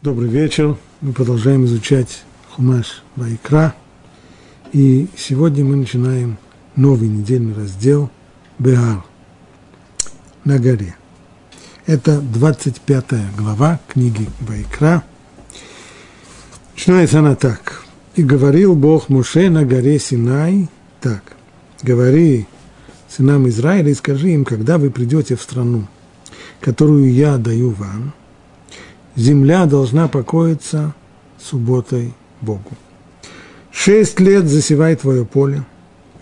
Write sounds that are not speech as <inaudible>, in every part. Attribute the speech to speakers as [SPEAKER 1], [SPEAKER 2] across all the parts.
[SPEAKER 1] Добрый вечер. Мы продолжаем изучать Хумаш Байкра. И сегодня мы начинаем новый недельный раздел Беар на горе. Это 25 глава книги Байкра. Начинается она так. «И говорил Бог Моше на горе Синай так. Говори сынам Израиля и скажи им, когда вы придете в страну, которую я даю вам, земля должна покоиться субботой Богу. Шесть лет засевай твое поле,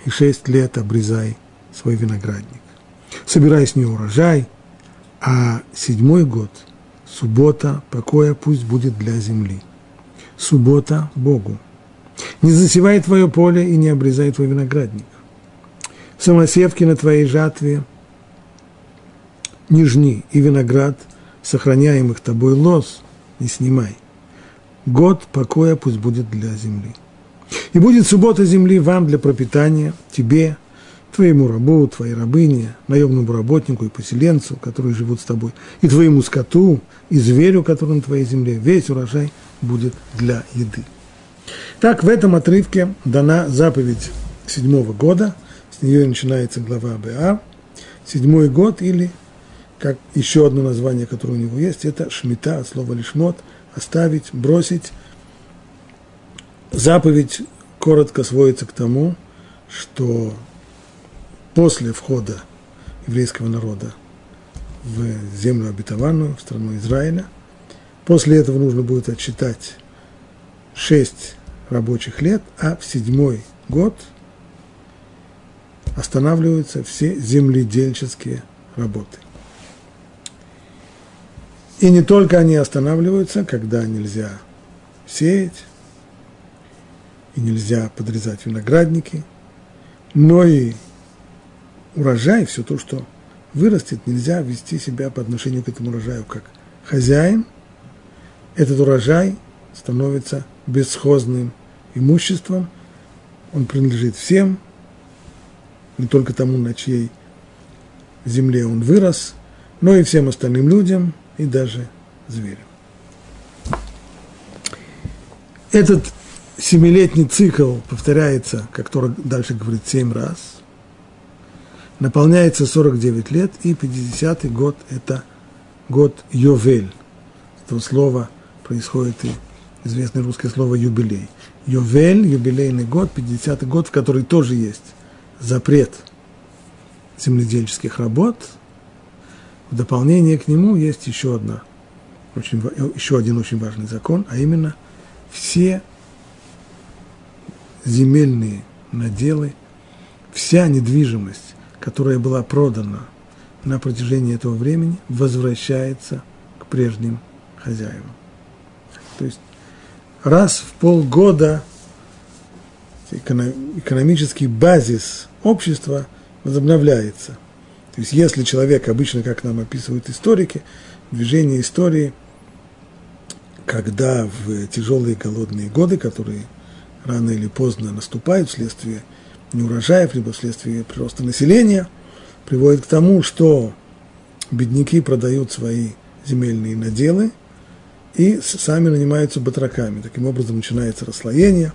[SPEAKER 1] и шесть лет обрезай свой виноградник. Собирай с нее урожай, а седьмой год, суббота покоя пусть будет для земли. Суббота Богу. Не засевай твое поле и не обрезай твой виноградник. Самосевки на твоей жатве не жни, и виноград – сохраняемых тобой лоз не снимай. Год покоя пусть будет для земли. И будет суббота земли вам для пропитания, тебе, твоему рабу, твоей рабыне, наемному работнику и поселенцу, которые живут с тобой, и твоему скоту, и зверю, который на твоей земле, весь урожай будет для еды. Так, в этом отрывке дана заповедь седьмого года, с нее начинается глава БА, седьмой год или как еще одно название, которое у него есть, это шмита от слова лишмот, оставить, бросить. Заповедь коротко сводится к тому, что после входа еврейского народа в землю обетованную, в страну Израиля, после этого нужно будет отсчитать шесть рабочих лет, а в седьмой год останавливаются все земледельческие работы. И не только они останавливаются, когда нельзя сеять, и нельзя подрезать виноградники, но и урожай, все то, что вырастет, нельзя вести себя по отношению к этому урожаю как хозяин. Этот урожай становится бесхозным имуществом, он принадлежит всем, не только тому, на чьей земле он вырос, но и всем остальным людям – и даже зверю. Этот семилетний цикл повторяется, как Тора дальше говорит, семь раз. Наполняется 49 лет, и 50-й год – это год Йовель. Этого слова происходит и известное русское слово «юбилей». Йовель, юбилейный год, 50-й год, в который тоже есть запрет земледельческих работ – в дополнение к нему есть еще, одна, очень, еще один очень важный закон, а именно все земельные наделы, вся недвижимость, которая была продана на протяжении этого времени, возвращается к прежним хозяевам. То есть раз в полгода экономический базис общества возобновляется – то есть если человек обычно, как нам описывают историки, движение истории, когда в тяжелые голодные годы, которые рано или поздно наступают вследствие неурожаев, либо вследствие прироста населения, приводит к тому, что бедняки продают свои земельные наделы и сами нанимаются батраками. Таким образом начинается расслоение.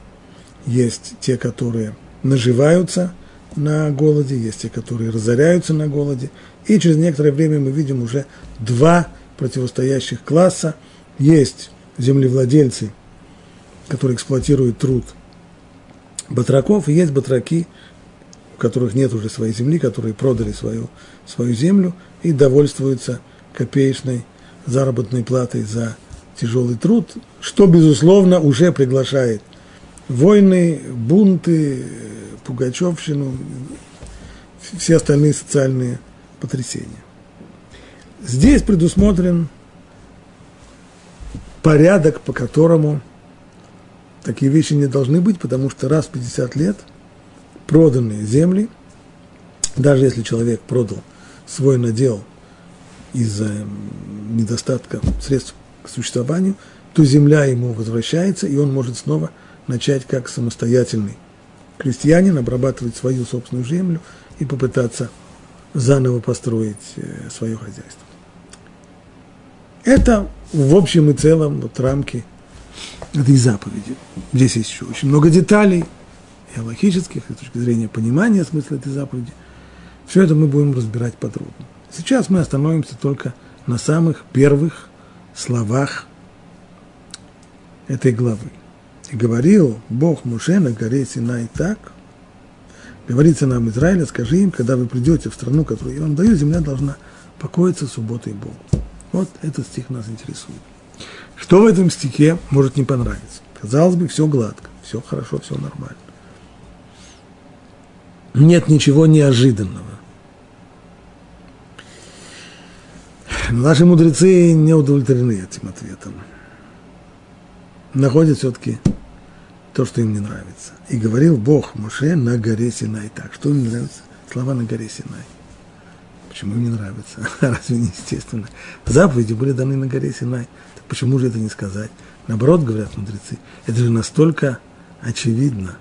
[SPEAKER 1] Есть те, которые наживаются на голоде, есть те, которые разоряются на голоде. И через некоторое время мы видим уже два противостоящих класса. Есть землевладельцы, которые эксплуатируют труд батраков, и есть батраки, у которых нет уже своей земли, которые продали свою, свою землю и довольствуются копеечной заработной платой за тяжелый труд, что, безусловно, уже приглашает войны, бунты, пугачевщину, все остальные социальные потрясения. Здесь предусмотрен порядок, по которому такие вещи не должны быть, потому что раз в 50 лет проданные земли, даже если человек продал свой надел из-за недостатка средств к существованию, то земля ему возвращается, и он может снова начать как самостоятельный крестьянин обрабатывать свою собственную землю и попытаться заново построить э, свое хозяйство. Это в общем и целом вот рамки этой заповеди. Здесь есть еще очень много деталей, и логических, и с точки зрения понимания смысла этой заповеди. Все это мы будем разбирать подробно. Сейчас мы остановимся только на самых первых словах этой главы. И говорил Бог Муше на горе Синай так, говорится нам Израиля, скажи им, когда вы придете в страну, которую я вам даю, земля должна покоиться субботой Богу. Вот этот стих нас интересует. Что в этом стихе может не понравиться? Казалось бы, все гладко, все хорошо, все нормально. Нет ничего неожиданного. Но наши мудрецы не удовлетворены этим ответом. Находят все-таки то, что им не нравится. И говорил Бог Моше на горе Синай так. Что им не нравится? Слова на горе Синай. Почему им не нравится? <laughs> Разве не естественно? Заповеди были даны на горе Синай. Так почему же это не сказать? Наоборот, говорят мудрецы, это же настолько очевидно,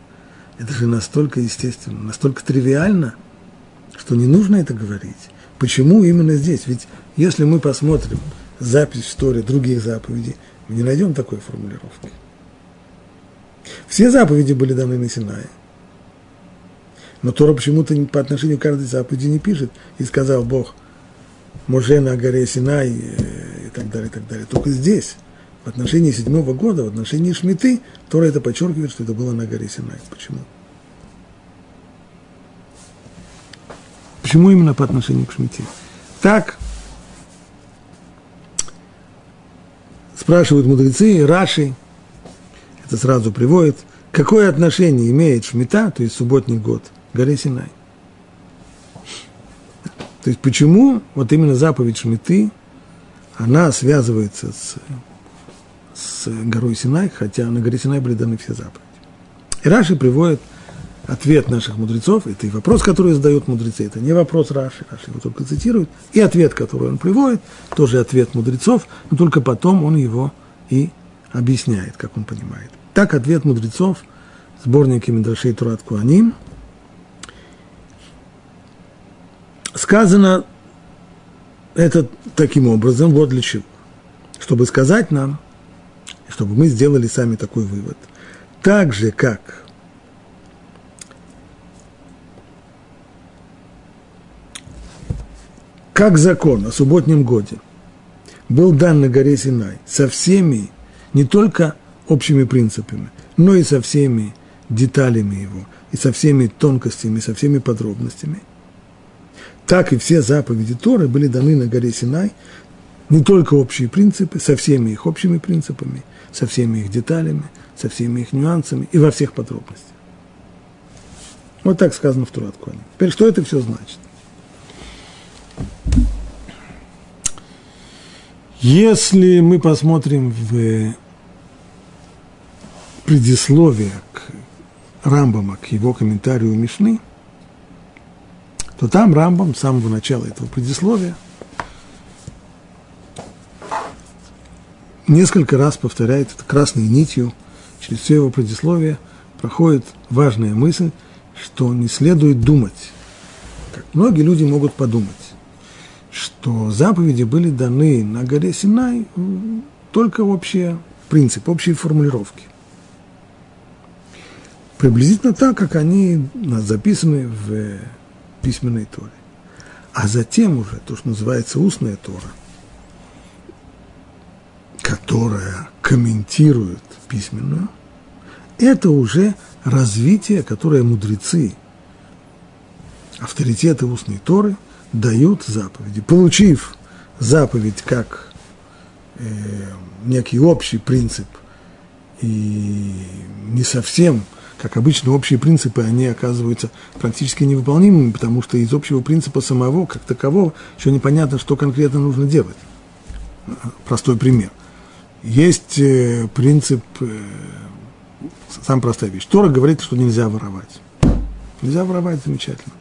[SPEAKER 1] это же настолько естественно, настолько тривиально, что не нужно это говорить. Почему именно здесь? Ведь если мы посмотрим запись в истории других заповедей, мы не найдем такой формулировки. Все заповеди были даны на Синае. Но Тора почему-то по отношению к каждой заповеди не пишет. И сказал Бог, Може на горе Синай э, и так далее, и так далее. Только здесь, в отношении седьмого года, в отношении Шмиты, Тора это подчеркивает, что это было на горе Синай. Почему? Почему именно по отношению к Шмите? Так спрашивают мудрецы, Раши, это сразу приводит, какое отношение имеет Шмита, то есть субботний год, к горе Синай. То есть почему вот именно заповедь Шмиты, она связывается с, с горой Синай, хотя на горе Синай были даны все заповеди. И Раши приводит ответ наших мудрецов, это и вопрос, который задают мудрецы, это не вопрос Раши, Раши его только цитирует, и ответ, который он приводит, тоже ответ мудрецов, но только потом он его и объясняет, как он понимает. Так ответ мудрецов, сборники Медрашей Турат Куаним, сказано это таким образом, вот для чего. Чтобы сказать нам, чтобы мы сделали сами такой вывод. Так же, как как закон о субботнем годе был дан на горе Синай со всеми, не только общими принципами, но и со всеми деталями его, и со всеми тонкостями, со всеми подробностями, так и все заповеди Торы были даны на горе Синай, не только общие принципы, со всеми их общими принципами, со всеми их деталями, со всеми их нюансами и во всех подробностях. Вот так сказано в Турат Теперь, что это все значит? Если мы посмотрим в предисловие к Рамбама, к его комментарию Мишны, то там Рамбам с самого начала этого предисловия несколько раз повторяет это красной нитью, через все его предисловие проходит важная мысль, что не следует думать, как многие люди могут подумать, что заповеди были даны на горе Синай только общие принцип, общие формулировки. Приблизительно так, как они записаны в письменной Торе. А затем уже то, что называется устная Тора, которая комментирует письменную, это уже развитие, которое мудрецы, авторитеты устной Торы – дают заповеди. Получив заповедь как э, некий общий принцип и не совсем, как обычно, общие принципы, они оказываются практически невыполнимыми, потому что из общего принципа самого, как такового, еще непонятно, что конкретно нужно делать. Простой пример. Есть э, принцип, э, самая простая вещь. Тора говорит, что нельзя воровать. Нельзя воровать, замечательно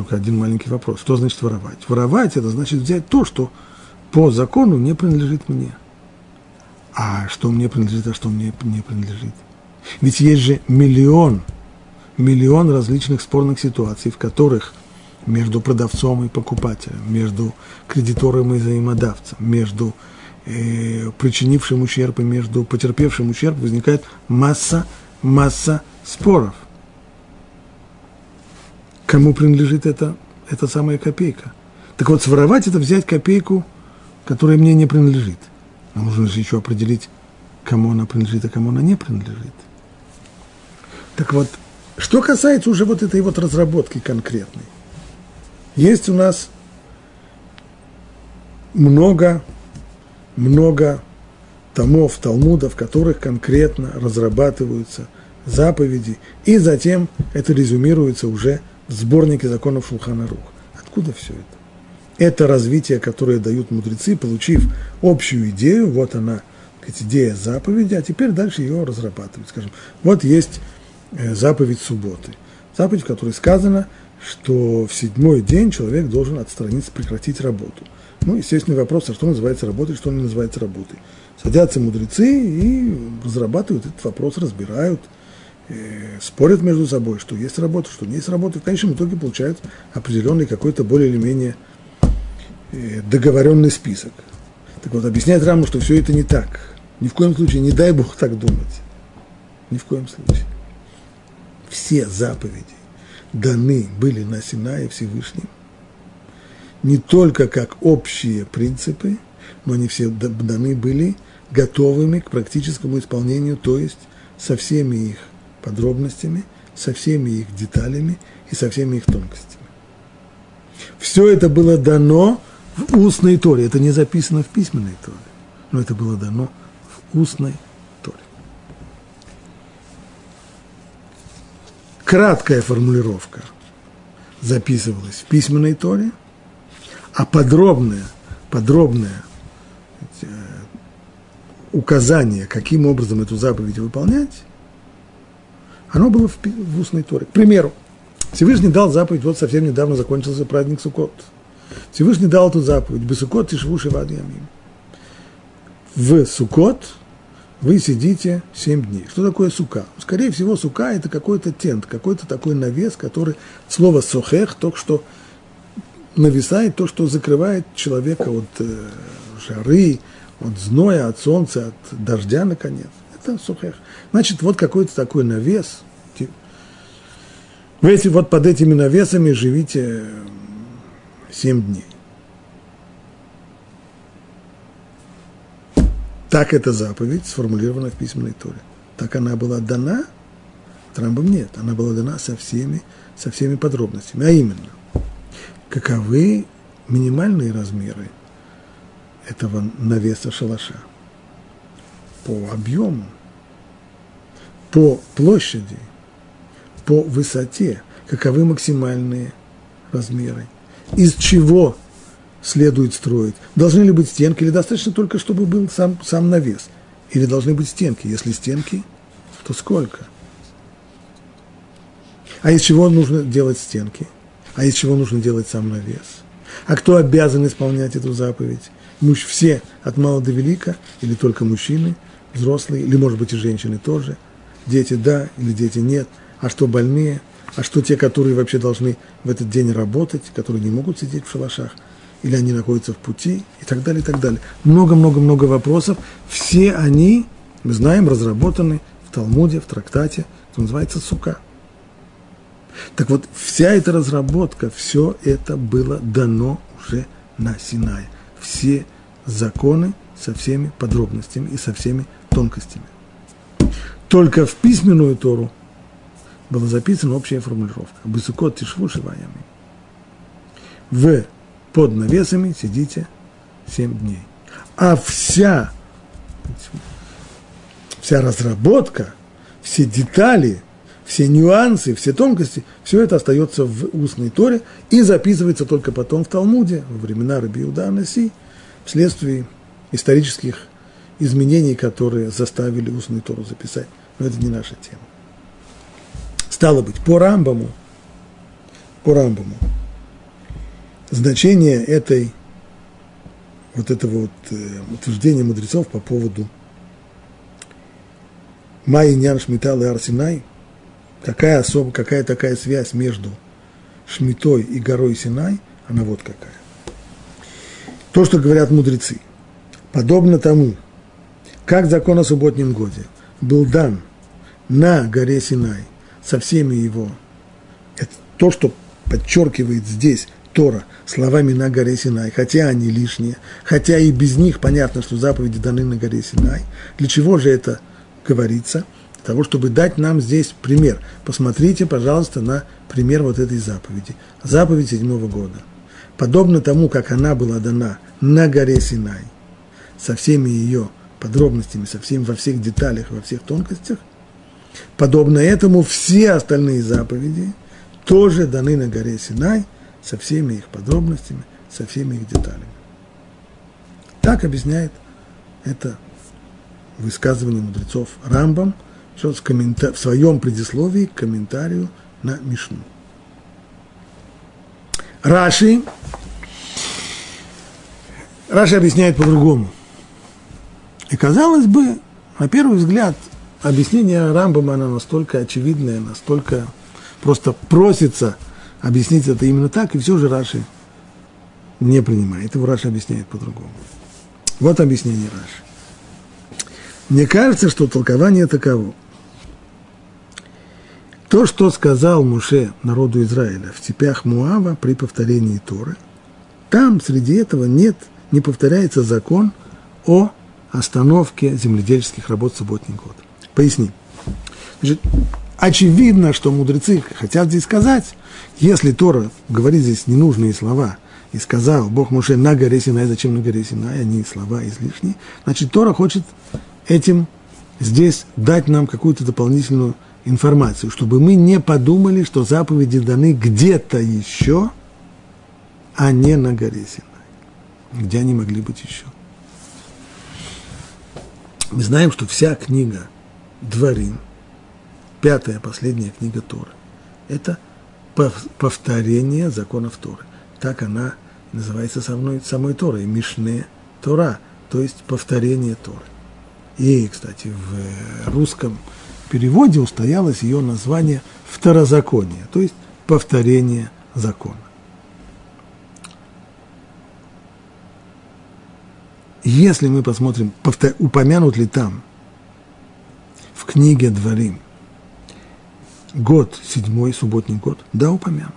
[SPEAKER 1] только один маленький вопрос. Что значит воровать? Воровать – это значит взять то, что по закону не принадлежит мне. А что мне принадлежит, а что мне не принадлежит? Ведь есть же миллион, миллион различных спорных ситуаций, в которых между продавцом и покупателем, между кредитором и взаимодавцем, между э, причинившим ущерб и между потерпевшим ущерб возникает масса, масса споров. Кому принадлежит эта, эта самая копейка? Так вот, своровать – это взять копейку, которая мне не принадлежит. Но нужно же еще определить, кому она принадлежит, а кому она не принадлежит. Так вот, что касается уже вот этой вот разработки конкретной. Есть у нас много, много томов, талмудов, в которых конкретно разрабатываются заповеди, и затем это резюмируется уже в сборнике законов Шулхана Рух. Откуда все это? Это развитие, которое дают мудрецы, получив общую идею, вот она, идея заповеди, а теперь дальше ее разрабатывают. Скажем, вот есть э, заповедь субботы. Заповедь, в которой сказано – что в седьмой день человек должен отстраниться, прекратить работу. Ну, естественный вопрос, а что называется работой, что не называется работой. Садятся мудрецы и разрабатывают этот вопрос, разбирают, э, спорят между собой, что есть работа, что не есть работа. В конечном итоге получают определенный какой-то более или менее договоренный список. Так вот, объясняет Раму, что все это не так. Ни в коем случае, не дай Бог так думать. Ни в коем случае. Все заповеди даны были на Синае Всевышним, не только как общие принципы, но они все даны были готовыми к практическому исполнению, то есть со всеми их подробностями, со всеми их деталями и со всеми их тонкостями. Все это было дано в устной торе. Это не записано в письменной торе, но это было дано в устной краткая формулировка записывалась в письменной торе, а подробное, подробное э, указание, каким образом эту заповедь выполнять, оно было в, в устной торе. К примеру, Всевышний дал заповедь, вот совсем недавно закончился праздник Суккот. Всевышний дал эту заповедь, Бесукот и Швуши Вадьямим. В Суккот – вы сидите 7 дней. Что такое сука? Скорее всего, сука – это какой-то тент, какой-то такой навес, который, слово сохех, то, что нависает, то, что закрывает человека от э, жары, от зноя, от солнца, от дождя, наконец. Это сухех. Значит, вот какой-то такой навес. Вы вот под этими навесами живите 7 дней. Так эта заповедь сформулирована в письменной Торе. Так она была дана, Трамбом нет, она была дана со всеми, со всеми подробностями. А именно, каковы минимальные размеры этого навеса шалаша по объему, по площади, по высоте, каковы максимальные размеры, из чего следует строить? Должны ли быть стенки или достаточно только, чтобы был сам, сам навес? Или должны быть стенки? Если стенки, то сколько? А из чего нужно делать стенки? А из чего нужно делать сам навес? А кто обязан исполнять эту заповедь? Муж все, от мала до велика, или только мужчины, взрослые, или, может быть, и женщины тоже? Дети да, или дети нет? А что больные? А что те, которые вообще должны в этот день работать, которые не могут сидеть в шалашах? или они находятся в пути, и так далее, и так далее. Много-много-много вопросов. Все они, мы знаем, разработаны в Талмуде, в трактате, что называется сука. Так вот, вся эта разработка, все это было дано уже на Синае. Все законы со всеми подробностями и со всеми тонкостями. Только в письменную Тору была записана общая формулировка. Бысукот тишву шиваями. В под навесами сидите 7 дней. А вся, вся разработка, все детали, все нюансы, все тонкости, все это остается в устной Торе и записывается только потом в Талмуде, во времена Раби Иуда Анаси, вследствие исторических изменений, которые заставили устную Тору записать. Но это не наша тема. Стало быть, по Рамбаму, по Рамбаму, значение этой, вот этого вот э, утверждения мудрецов по поводу Майи Нян Шмитал и Арсинай, какая особо, какая такая связь между Шмитой и горой Синай, она вот какая. То, что говорят мудрецы, подобно тому, как закон о субботнем годе был дан на горе Синай со всеми его, это то, что подчеркивает здесь Тора словами на горе Синай, хотя они лишние, хотя и без них понятно, что заповеди даны на горе Синай. Для чего же это говорится? Для того, чтобы дать нам здесь пример. Посмотрите, пожалуйста, на пример вот этой заповеди. Заповедь седьмого года. Подобно тому, как она была дана на горе Синай, со всеми ее подробностями, со всеми, во всех деталях, во всех тонкостях, подобно этому все остальные заповеди тоже даны на горе Синай со всеми их подробностями, со всеми их деталями. Так объясняет это высказывание мудрецов Рамбам в своем предисловии к комментарию на Мишну. Раши, Раши объясняет по-другому. И казалось бы, на первый взгляд, объяснение Рамбама, оно настолько очевидное, настолько просто просится объяснить это именно так, и все же Раши не принимает. Его Раши объясняет по-другому. Вот объяснение Раши. Мне кажется, что толкование таково. То, что сказал Муше народу Израиля в цепях Муава при повторении Торы, там среди этого нет, не повторяется закон о остановке земледельческих работ в субботний год. Поясни. Значит, очевидно, что мудрецы хотят здесь сказать, если Тора говорит здесь ненужные слова, и сказал Бог Муше на горе Синай, зачем на горе Синай, они слова излишние, значит, Тора хочет этим здесь дать нам какую-то дополнительную информацию, чтобы мы не подумали, что заповеди даны где-то еще, а не на горе Синай. Где они могли быть еще? Мы знаем, что вся книга Дворим, пятая, последняя книга Торы, это повторение законов Торы. Так она называется самой, самой Торой, Мишне Тора, то есть повторение Торы. И, кстати, в русском переводе устоялось ее название второзаконие, то есть повторение закона. Если мы посмотрим, повтор, упомянут ли там в книге Дворим год, седьмой субботний год, да, упомянут,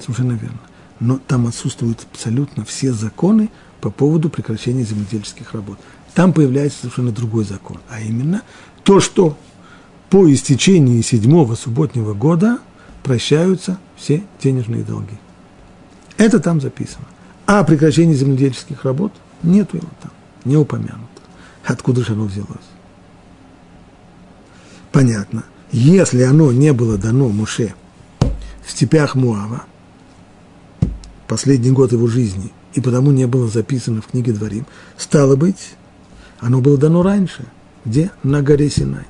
[SPEAKER 1] совершенно верно. Но там отсутствуют абсолютно все законы по поводу прекращения земледельческих работ. Там появляется совершенно другой закон, а именно то, что по истечении седьмого субботнего года прощаются все денежные долги. Это там записано. А прекращение земледельческих работ нету его там, не упомянуто. Откуда же оно взялось? Понятно. Если оно не было дано Муше в степях Муава, последний год его жизни, и потому не было записано в книге Дворим, стало быть, оно было дано раньше. Где? На горе Синай.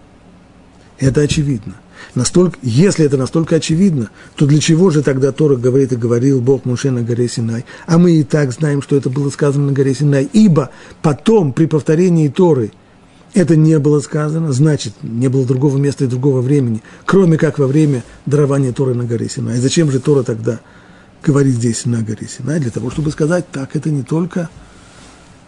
[SPEAKER 1] Это очевидно. Настолько, если это настолько очевидно, то для чего же тогда Тора говорит и говорил Бог Муше на горе Синай? А мы и так знаем, что это было сказано на горе Синай. Ибо потом, при повторении Торы, это не было сказано, значит, не было другого места и другого времени, кроме как во время дарования Торы на горе Синай. Зачем же Тора тогда говорит здесь на горе Синай? Для того, чтобы сказать, так это не только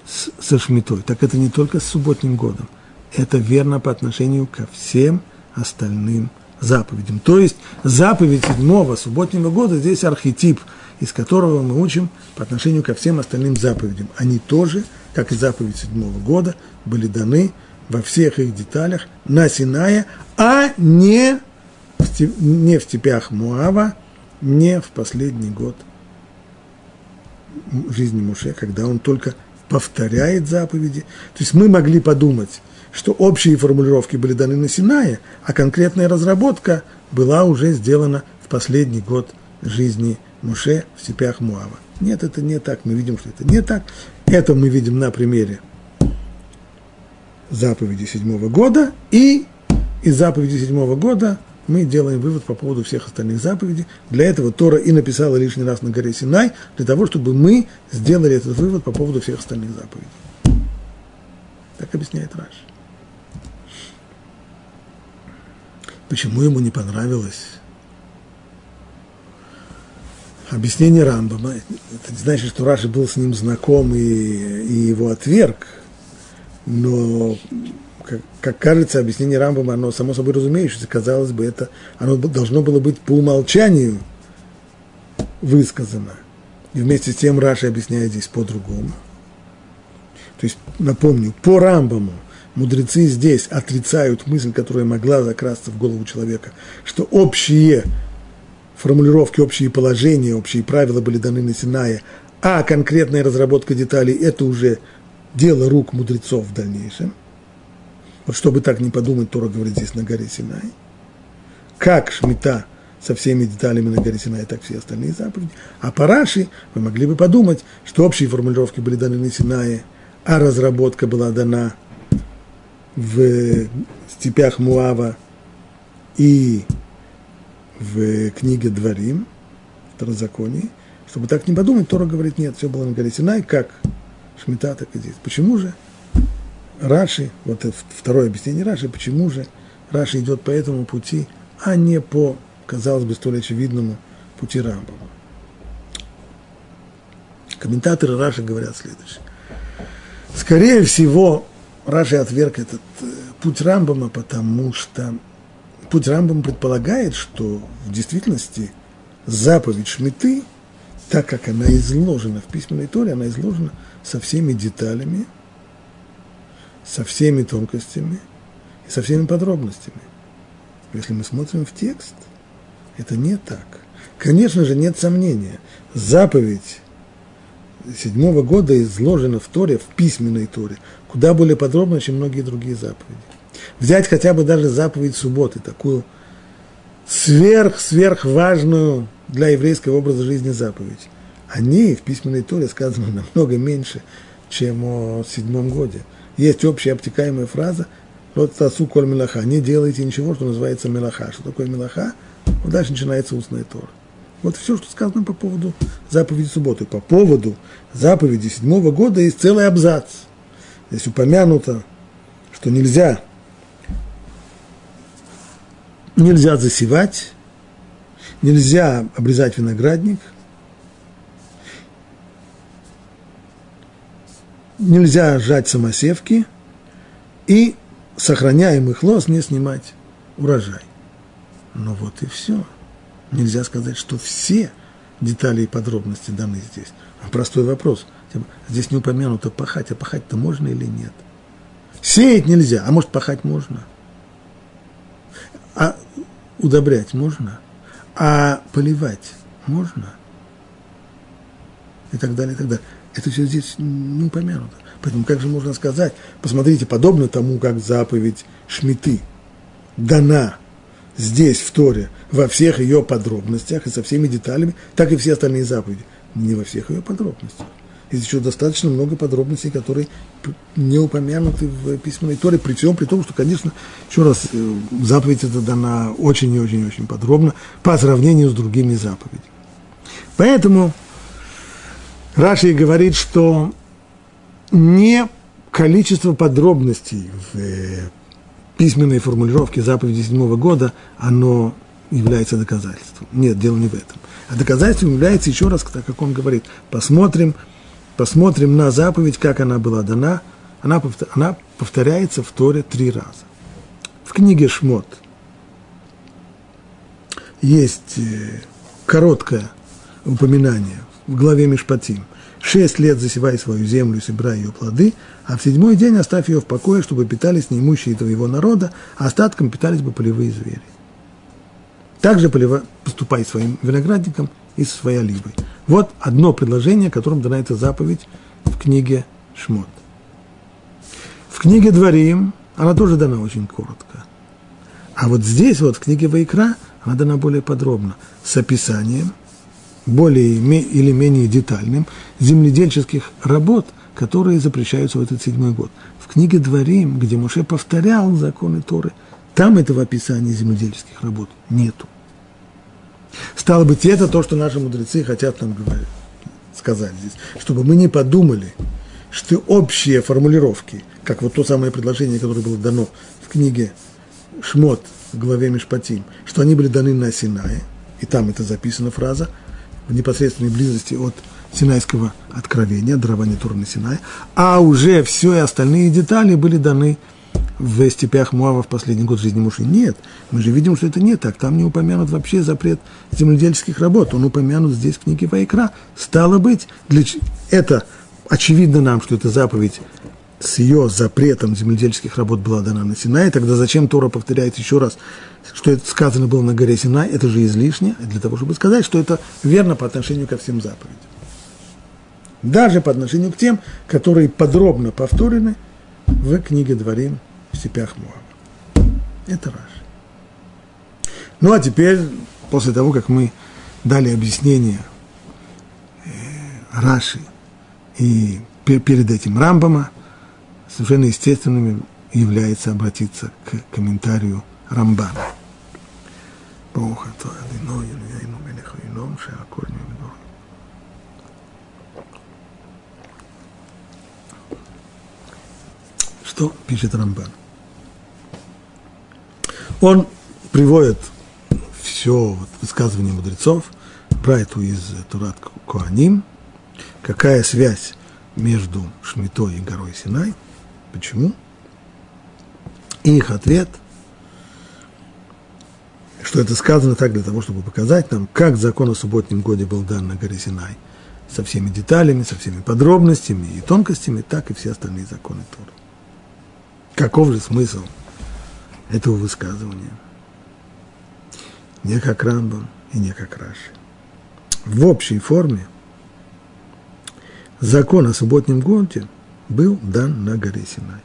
[SPEAKER 1] с, со Шмитой, так это не только с субботним годом. Это верно по отношению ко всем – остальным заповедям. То есть заповедь седьмого субботнего года здесь архетип, из которого мы учим по отношению ко всем остальным заповедям. Они тоже, как и заповедь седьмого года, были даны во всех их деталях на Синае, а не в, не в степях Муава, не в последний год жизни Муше, когда он только повторяет заповеди. То есть мы могли подумать, что общие формулировки были даны на Синае, а конкретная разработка была уже сделана в последний год жизни Муше в степях Муава. Нет, это не так. Мы видим, что это не так. Это мы видим на примере заповеди седьмого года. И из заповеди седьмого года мы делаем вывод по поводу всех остальных заповедей. Для этого Тора и написала лишний раз на горе Синай, для того, чтобы мы сделали этот вывод по поводу всех остальных заповедей. Так объясняет Раш. Почему ему не понравилось объяснение Рамбама, это не значит, что Раши был с ним знаком и, и его отверг, но, как, как кажется, объяснение Рамбама, оно само собой разумеющееся, казалось бы, это, оно должно было быть по умолчанию высказано. И вместе с тем Раши объясняет здесь по-другому. То есть, напомню, по Рамбаму мудрецы здесь отрицают мысль, которая могла закрасться в голову человека, что общие формулировки, общие положения, общие правила были даны на Синае, а конкретная разработка деталей – это уже дело рук мудрецов в дальнейшем. Вот чтобы так не подумать, Тора говорит здесь на горе Синай. Как Шмита со всеми деталями на горе Синай, так все остальные заповеди. А по Раши вы могли бы подумать, что общие формулировки были даны на Синае, а разработка была дана в степях Муава и в книге Дворим, Второзаконии, чтобы так не подумать, Тора говорит, нет, все было на горе Синай, как Шмита, так и здесь. Почему же Раши, вот это второе объяснение Раши, почему же Раши идет по этому пути, а не по, казалось бы, столь очевидному пути Рамбова. Комментаторы Раши говорят следующее. Скорее всего, Раши отверг этот э, путь Рамбама, потому что путь Рамбам предполагает, что в действительности заповедь Шмиты, так как она изложена в письменной торе, она изложена со всеми деталями, со всеми тонкостями и со всеми подробностями. Если мы смотрим в текст, это не так. Конечно же, нет сомнения, заповедь седьмого года изложена в Торе, в письменной Торе, куда более подробно, чем многие другие заповеди взять хотя бы даже заповедь субботы, такую сверх-сверх важную для еврейского образа жизни заповедь. Они в письменной торе сказаны намного меньше, чем о седьмом годе. Есть общая обтекаемая фраза «Лот тасу коль мелаха» – «Не делайте ничего, что называется мелаха». Что такое мелаха? Вот дальше начинается устная тора. Вот все, что сказано по поводу заповеди субботы. По поводу заповеди седьмого года есть целый абзац. Здесь упомянуто, что нельзя нельзя засевать, нельзя обрезать виноградник, нельзя сжать самосевки и сохраняемых лоз не снимать урожай. Но вот и все. Нельзя сказать, что все детали и подробности даны здесь. Простой вопрос. Здесь не упомянуто пахать, а пахать-то можно или нет? Сеять нельзя, а может пахать можно – а удобрять можно? А поливать можно? И так далее, и так далее. Это все здесь не упомянуто. Поэтому как же можно сказать, посмотрите, подобно тому, как заповедь Шмиты дана здесь, в Торе, во всех ее подробностях и со всеми деталями, так и все остальные заповеди. Не во всех ее подробностях. Есть еще достаточно много подробностей, которые не упомянуты в письменной торе, при всем при том, что, конечно, еще раз, э, заповедь эта дана очень и очень и очень подробно по сравнению с другими заповедями. Поэтому Раши говорит, что не количество подробностей в э, письменной формулировке заповеди седьмого года, оно является доказательством. Нет, дело не в этом. А доказательством является еще раз, так как он говорит, посмотрим – посмотрим на заповедь, как она была дана, она, она повторяется в Торе три раза. В книге Шмот есть э, короткое упоминание в главе Мишпатим. Шесть лет засевай свою землю, собирай ее плоды, а в седьмой день оставь ее в покое, чтобы питались неимущие твоего народа, а остатком питались бы полевые звери. Также поступай своим виноградником и со своей оливой. Вот одно предложение, которым дана эта заповедь в книге Шмот. В книге Дворим она тоже дана очень коротко. А вот здесь, вот в книге Вайкра, она дана более подробно, с описанием, более или менее детальным, земледельческих работ, которые запрещаются в этот седьмой год. В книге Дворим, где Муше повторял законы Торы, там этого описания земледельческих работ нету. Стало быть, это то, что наши мудрецы хотят нам говорить, сказать здесь, чтобы мы не подумали, что общие формулировки, как вот то самое предложение, которое было дано в книге Шмот в главе Мишпатим, что они были даны на Синае, и там это записана фраза, в непосредственной близости от Синайского откровения, дарования Тура на Синай, а уже все и остальные детали были даны в степях Муава в последний год жизни Муши. Нет, мы же видим, что это не так. Там не упомянут вообще запрет земледельческих работ. Он упомянут здесь в книге Вайкра. Стало быть, для... это очевидно нам, что эта заповедь с ее запретом земледельческих работ была дана на Синай, тогда зачем Тора повторяет еще раз, что это сказано было на горе Синай, это же излишне, для того, чтобы сказать, что это верно по отношению ко всем заповедям. Даже по отношению к тем, которые подробно повторены в книге Дворим в степях Муава. Это Раши. Ну а теперь, после того, как мы дали объяснение э, Раши и перед этим Рамбама, совершенно естественным является обратиться к комментарию Рамбана. Что пишет Рамбан? Он приводит все вот, высказывания мудрецов, Брайту из Турат Куаним, какая связь между Шмитой и горой Синай – Почему? Их ответ, что это сказано так для того, чтобы показать нам, как закон о субботнем годе был дан на горе Синай, со всеми деталями, со всеми подробностями и тонкостями, так и все остальные законы Торы. Каков же смысл этого высказывания? Не как Рамбам и не как Раши. В общей форме закон о субботнем годе был дан на горе Синай.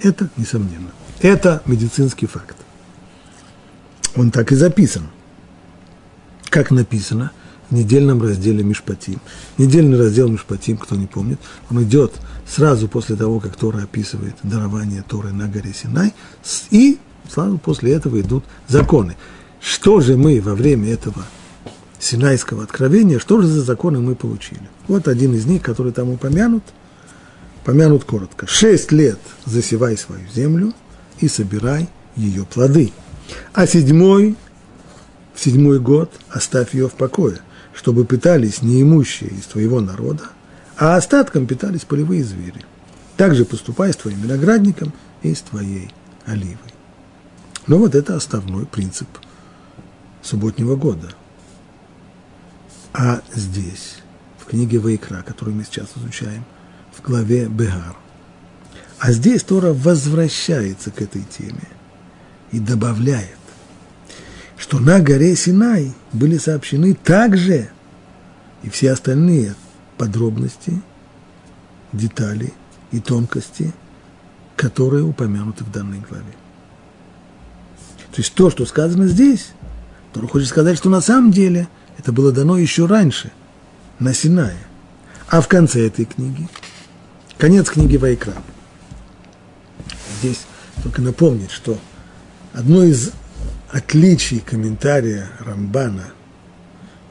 [SPEAKER 1] Это несомненно. Это медицинский факт. Он так и записан. Как написано в недельном разделе Мишпатим. Недельный раздел Мишпатим, кто не помнит, он идет сразу после того, как Тора описывает дарование Торы на горе Синай, и сразу после этого идут законы. Что же мы во время этого Синайского откровения, что же за законы мы получили? Вот один из них, который там упомянут – помянут коротко. Шесть лет засевай свою землю и собирай ее плоды. А седьмой, в седьмой год оставь ее в покое, чтобы питались неимущие из твоего народа, а остатком питались полевые звери. Также поступай с твоим виноградником и с твоей оливой. Но вот это основной принцип субботнего года. А здесь, в книге Вайкра, которую мы сейчас изучаем, в главе Бегар. А здесь Тора возвращается к этой теме и добавляет, что на горе Синай были сообщены также и все остальные подробности, детали и тонкости, которые упомянуты в данной главе. То есть то, что сказано здесь, Тора хочет сказать, что на самом деле это было дано еще раньше, на Синае. А в конце этой книги – Конец книги Вайкра. Здесь только напомнить, что одно из отличий комментария Рамбана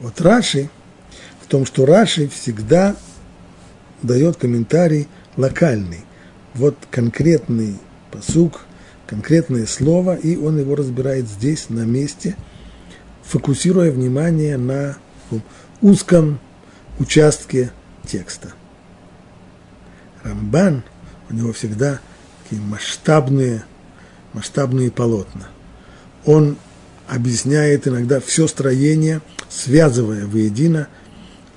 [SPEAKER 1] от Раши в том, что Раши всегда дает комментарий локальный. Вот конкретный посук, конкретное слово, и он его разбирает здесь, на месте, фокусируя внимание на узком участке текста. Рамбан, у него всегда такие масштабные, масштабные полотна. Он объясняет иногда все строение, связывая воедино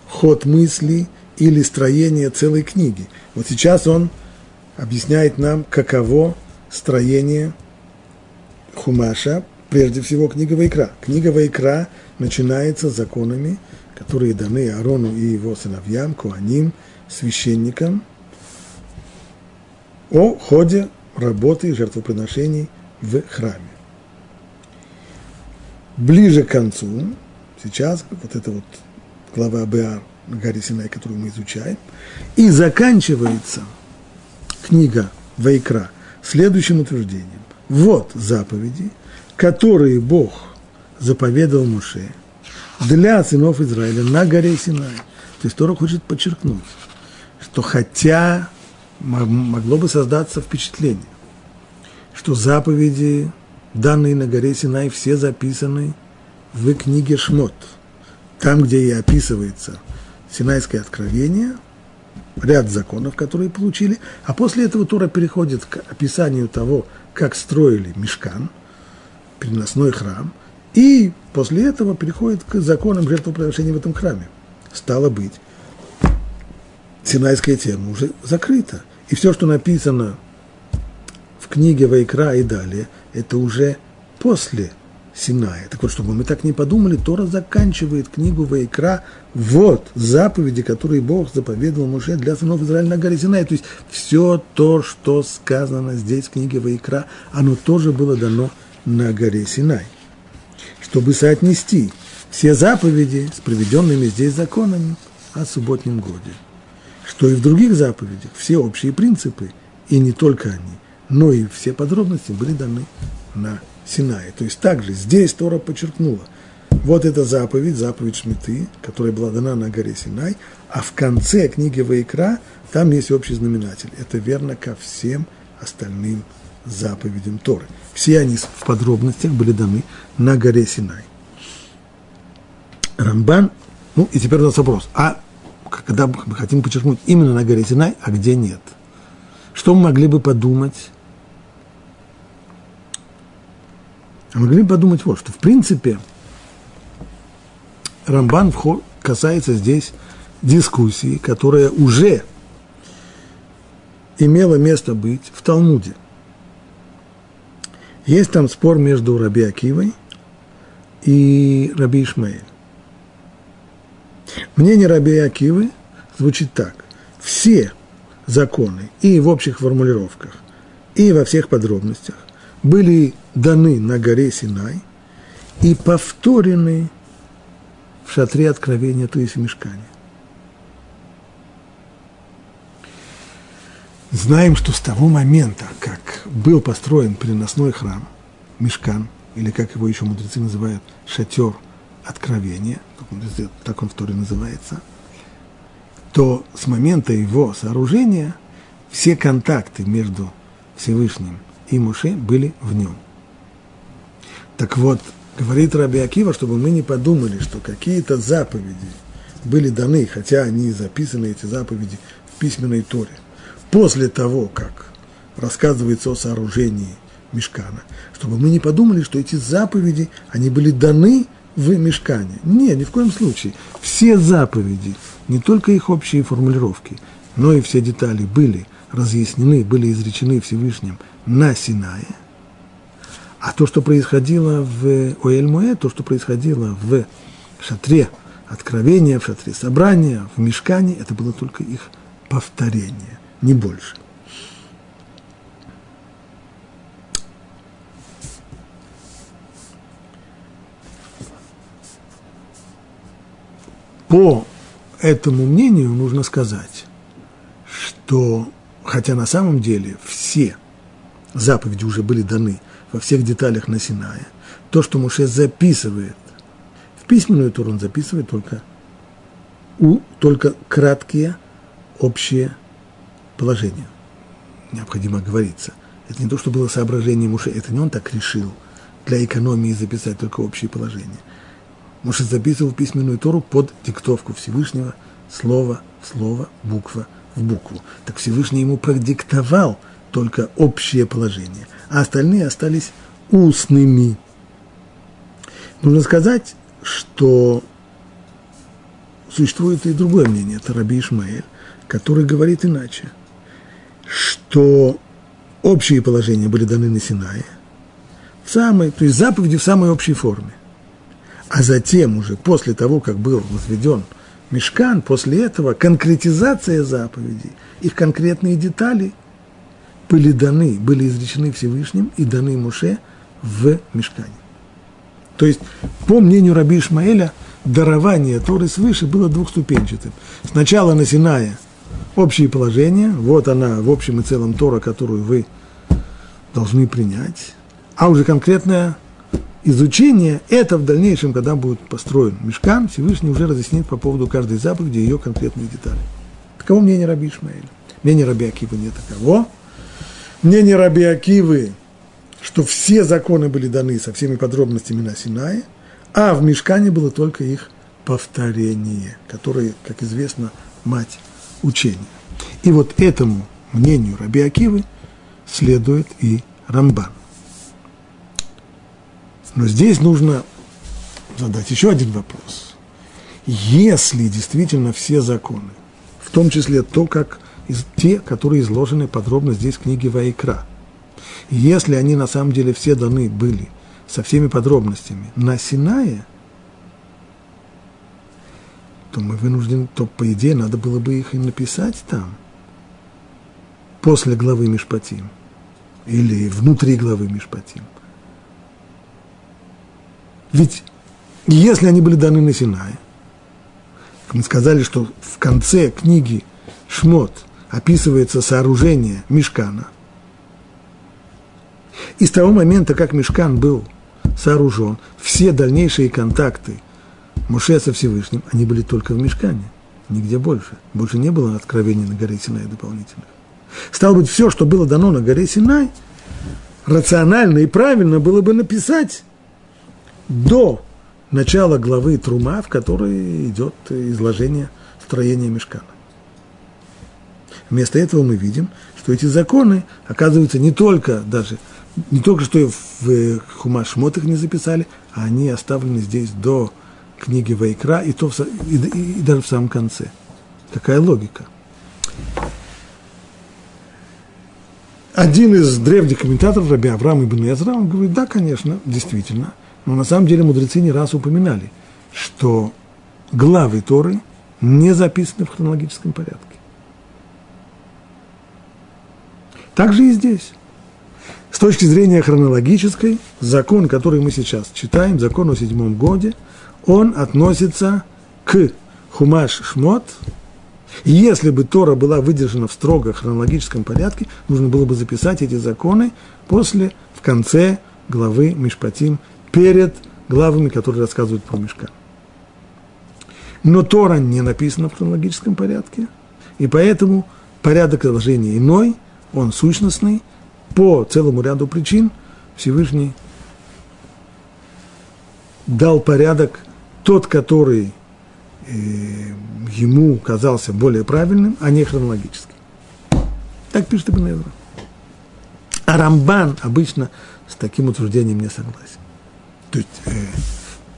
[SPEAKER 1] ход мыслей или строение целой книги. Вот сейчас он объясняет нам, каково строение Хумаша, прежде всего книга Вайкра. Книга Вайкра начинается законами, которые даны Аарону и его сыновьям, Куаним, священникам – о ходе работы жертвоприношений в храме. Ближе к концу, сейчас вот эта вот глава Беар на горе Синай, которую мы изучаем, и заканчивается книга Вайкра следующим утверждением. Вот заповеди, которые Бог заповедал Муше для сынов Израиля на горе Синай. То есть Тора хочет подчеркнуть, что хотя могло бы создаться впечатление, что заповеди, данные на горе Синай, все записаны в книге Шмот. там, где и описывается Синайское откровение, ряд законов, которые получили, а после этого Тора переходит к описанию того, как строили мешкан, переносной храм, и после этого переходит к законам жертвоприношения в этом храме. Стало быть, Синайская тема уже закрыта. И все, что написано в книге Вайкра и далее, это уже после Синая. Так вот, чтобы мы так не подумали, Тора заканчивает книгу Вайкра. Вот заповеди, которые Бог заповедовал Муше для сынов Израиля на горе Синай. То есть все то, что сказано здесь в книге Вайкра, оно тоже было дано на горе Синай. Чтобы соотнести все заповеди с приведенными здесь законами о субботнем годе. Что и в других заповедях все общие принципы, и не только они, но и все подробности были даны на Синае. То есть также здесь Тора подчеркнула, вот эта заповедь, заповедь Шмиты, которая была дана на горе Синай, а в конце книги Ваикра там есть общий знаменатель. Это верно ко всем остальным заповедям Торы. Все они в подробностях были даны на горе Синай. Рамбан, ну и теперь у нас вопрос, а когда мы хотим подчеркнуть именно на горе Синай, а где нет? Что мы могли бы подумать А могли бы подумать вот, что в принципе Рамбан касается здесь дискуссии, которая уже имела место быть в Талмуде. Есть там спор между Раби Акивой и Раби Ишмаэль. Мнение Раби Акивы звучит так. Все законы и в общих формулировках, и во всех подробностях были даны на горе Синай и повторены в шатре откровения, то есть в мешкане. Знаем, что с того момента, как был построен переносной храм, мешкан, или как его еще мудрецы называют, шатер откровения, так он в Торе называется, то с момента его сооружения все контакты между Всевышним и Муше были в нем. Так вот, говорит Раби Акива, чтобы мы не подумали, что какие-то заповеди были даны, хотя они записаны, эти заповеди, в письменной Торе, после того, как рассказывается о сооружении мешкана, чтобы мы не подумали, что эти заповеди, они были даны в мешкане. Нет, ни в коем случае. Все заповеди, не только их общие формулировки, но и все детали были разъяснены, были изречены Всевышним на Синае. А то, что происходило в Оэль-Муэ, то, что происходило в шатре откровения, в шатре собрания, в мешкане, это было только их повторение, не больше. По этому мнению нужно сказать, что хотя на самом деле все заповеди уже были даны во всех деталях на Синае, то, что Муше записывает в письменную Тору, он записывает только, у, только краткие общие положения. Необходимо говориться. Это не то, что было соображение Муше, это не он так решил для экономии записать только общие положения. Муше записывал письменную Тору под диктовку Всевышнего, слово в слово, буква в букву. Так Всевышний ему продиктовал только общее положение, а остальные остались устными. Нужно сказать, что существует и другое мнение, это Раби Ишмаэль, который говорит иначе, что общие положения были даны на Синае, в самой, то есть заповеди в самой общей форме. А затем уже, после того, как был возведен Мешкан, после этого конкретизация заповедей, их конкретные детали были даны, были изречены Всевышним и даны Муше в Мешкане. То есть, по мнению Раби Ишмаэля, дарование Торы свыше было двухступенчатым. Сначала на Синае общие положения, вот она в общем и целом Тора, которую вы должны принять, а уже конкретное изучение, это в дальнейшем, когда будет построен мешкан, Всевышний уже разъяснит по поводу каждой заповеди ее конкретные детали. Таково мнение Раби Ишмаэля. Мнение Раби Акивы не таково. Мнение Раби Акивы, что все законы были даны со всеми подробностями на Синае, а в мешкане было только их повторение, которое, как известно, мать учения. И вот этому мнению Раби Акивы следует и Рамбан. Но здесь нужно задать еще один вопрос. Если действительно все законы, в том числе то, как те, которые изложены подробно здесь в книге Вайкра, если они на самом деле все даны были со всеми подробностями на Синае, то мы вынуждены, то по идее надо было бы их и написать там, после главы Мишпатим, или внутри главы Мишпатим. Ведь если они были даны на Синае, мы сказали, что в конце книги Шмот описывается сооружение Мешкана. И с того момента, как Мешкан был сооружен, все дальнейшие контакты Муше со Всевышним, они были только в Мешкане, нигде больше. Больше не было откровений на горе Синай дополнительных. Стало быть, все, что было дано на горе Синай, рационально и правильно было бы написать до начала главы Трума, в которой идет изложение строения Мешкана. Вместо этого мы видим, что эти законы оказываются не только даже, не только что в Хумаш Шмот их не записали, а они оставлены здесь до книги Вайкра и, то и, и, и даже в самом конце. Какая логика? Один из древних комментаторов, Раби Авраам Ибн Эзра, он говорит, да, конечно, действительно. Но на самом деле мудрецы не раз упоминали, что главы Торы не записаны в хронологическом порядке. Так же и здесь. С точки зрения хронологической, закон, который мы сейчас читаем, закон о седьмом годе, он относится к Хумаш Шмот. Если бы Тора была выдержана в строго хронологическом порядке, нужно было бы записать эти законы после, в конце главы Мишпатим, перед главами, которые рассказывают про Мешка. Но Тора не написана в хронологическом порядке, и поэтому порядок изложения иной, он сущностный, по целому ряду причин Всевышний дал порядок тот, который э, ему казался более правильным, а не хронологический. Так пишет Ибн Эзра. А Рамбан обычно с таким утверждением не согласен. То есть э,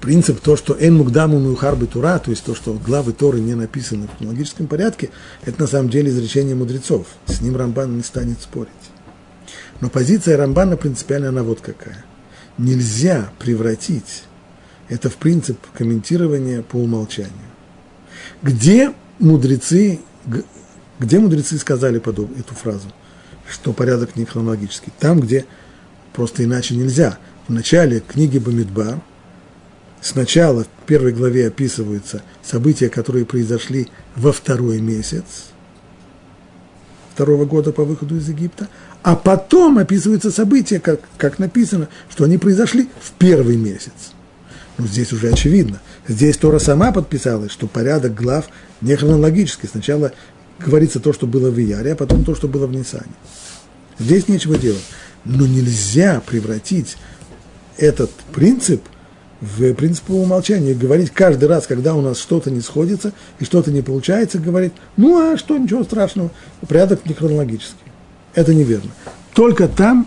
[SPEAKER 1] принцип то, что «эн мукдаму мюхарбы тура», то есть то, что главы Торы не написаны в хронологическом порядке, это на самом деле изречение мудрецов. С ним Рамбан не станет спорить. Но позиция Рамбана принципиально она вот какая. Нельзя превратить это в принцип комментирования по умолчанию. Где мудрецы, где мудрецы сказали подоб, эту фразу, что порядок не хронологический? Там, где просто иначе нельзя. В начале книги Бамидбар сначала в первой главе описываются события, которые произошли во второй месяц второго года по выходу из Египта, а потом описываются события, как, как написано, что они произошли в первый месяц. Ну, здесь уже очевидно. Здесь Тора сама подписалась, что порядок глав не хронологический. Сначала говорится то, что было в Ияре, а потом то, что было в Нисане. Здесь нечего делать. Но нельзя превратить этот принцип в принцип по умолчанию. Говорить каждый раз, когда у нас что-то не сходится и что-то не получается, говорить, ну а что, ничего страшного, порядок не хронологический. Это неверно. Только там,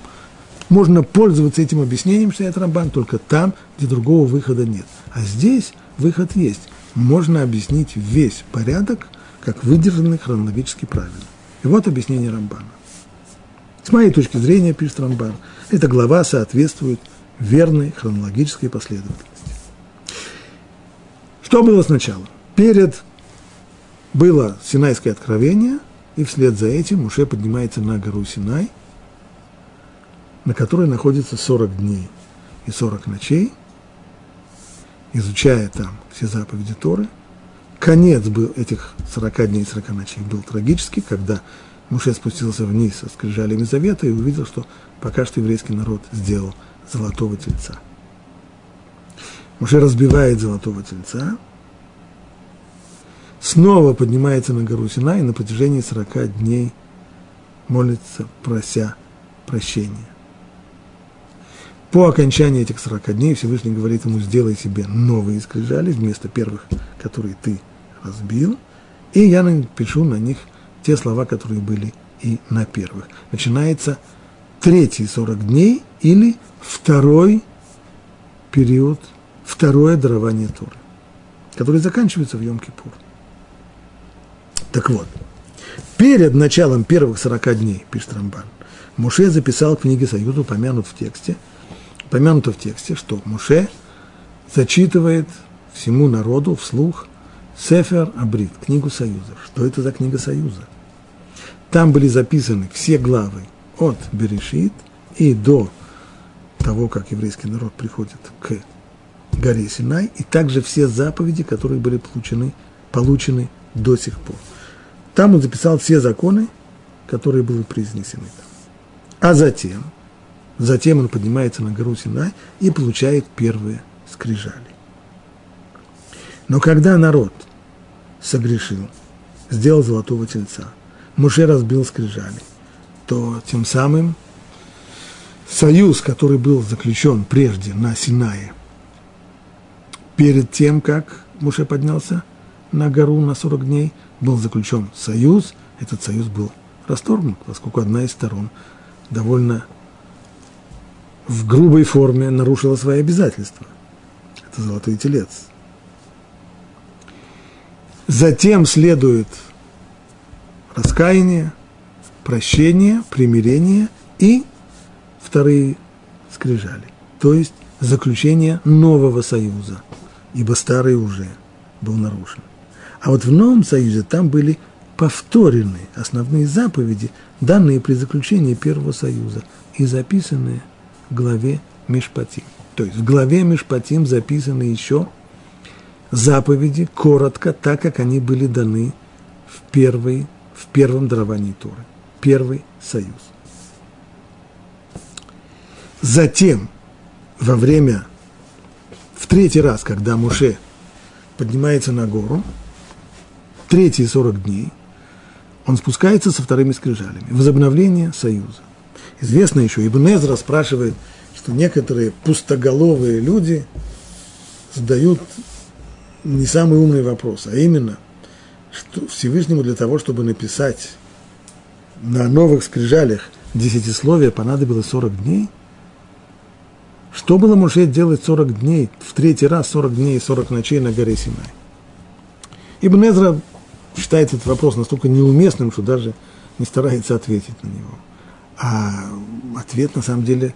[SPEAKER 1] можно пользоваться этим объяснением, что это Рамбан, только там, где другого выхода нет. А здесь выход есть. Можно объяснить весь порядок, как выдержанный хронологически правильно. И вот объяснение Рамбана. С моей точки зрения, пишет Рамбан, эта глава соответствует верной хронологической последовательности. Что было сначала? Перед было Синайское откровение, и вслед за этим Муше поднимается на гору Синай – на которой находится 40 дней и 40 ночей, изучая там все заповеди Торы. Конец был этих 40 дней и 40 ночей был трагический, когда Муше спустился вниз со скрижалями завета и увидел, что пока что еврейский народ сделал золотого тельца. Муше разбивает золотого тельца, снова поднимается на гору Сина и на протяжении 40 дней молится, прося прощения. По окончании этих 40 дней Всевышний говорит ему, сделай себе новые скрижали вместо первых, которые ты разбил, и я напишу на них те слова, которые были и на первых. Начинается третий 40 дней или второй период, второе дарование Торы, который заканчивается в Йом-Кипур. Так вот, перед началом первых 40 дней, пишет Рамбан, Муше записал в книге Союза, упомянут в тексте, упомянуто в тексте, что Муше зачитывает всему народу вслух Сефер Абрит, книгу Союза. Что это за книга Союза? Там были записаны все главы от Берешит и до того, как еврейский народ приходит к горе Синай, и также все заповеди, которые были получены, получены до сих пор. Там он записал все законы, которые были произнесены там. А затем, затем он поднимается на гору Синай и получает первые скрижали. Но когда народ согрешил, сделал золотого тельца, Муше разбил скрижали, то тем самым союз, который был заключен прежде на Синае, перед тем, как Муше поднялся на гору на 40 дней, был заключен союз, этот союз был расторгнут, поскольку одна из сторон довольно в грубой форме нарушила свои обязательства. Это золотой телец. Затем следует раскаяние, прощение, примирение и вторые скрижали, то есть заключение нового союза, ибо старый уже был нарушен. А вот в новом союзе там были повторены основные заповеди, данные при заключении Первого Союза и записанные в главе Мишпатим. То есть в главе Мишпатим записаны еще заповеди коротко, так как они были даны в, первый, в первом даровании Торы. Первый союз. Затем, во время, в третий раз, когда Муше поднимается на гору, третьи 40 дней, он спускается со вторыми скрижалями. Возобновление союза. Известно еще, Ибн Эзра спрашивает, что некоторые пустоголовые люди задают не самый умный вопрос, а именно, что Всевышнему для того, чтобы написать на новых скрижалях десятисловие, понадобилось 40 дней. Что было Муше делать 40 дней, в третий раз 40 дней и 40 ночей на горе Синай? Ибн Эзра считает этот вопрос настолько неуместным, что даже не старается ответить на него. А ответ на самом деле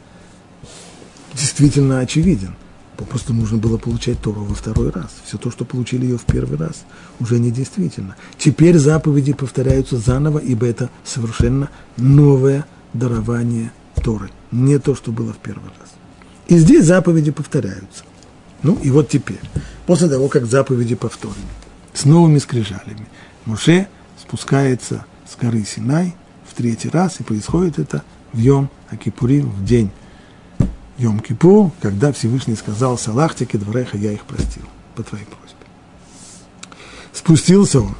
[SPEAKER 1] действительно очевиден. Попросту нужно было получать Тору во второй раз. Все то, что получили ее в первый раз, уже не действительно. Теперь заповеди повторяются заново, ибо это совершенно новое дарование Торы. Не то, что было в первый раз. И здесь заповеди повторяются. Ну и вот теперь, после того, как заповеди повторены, с новыми скрижалями, Муше спускается с горы Синай в третий раз, и происходит это в Йом Акипурим, в день Йом Кипур, когда Всевышний сказал Салахтике двореха, я их простил, по твоей просьбе. Спустился он.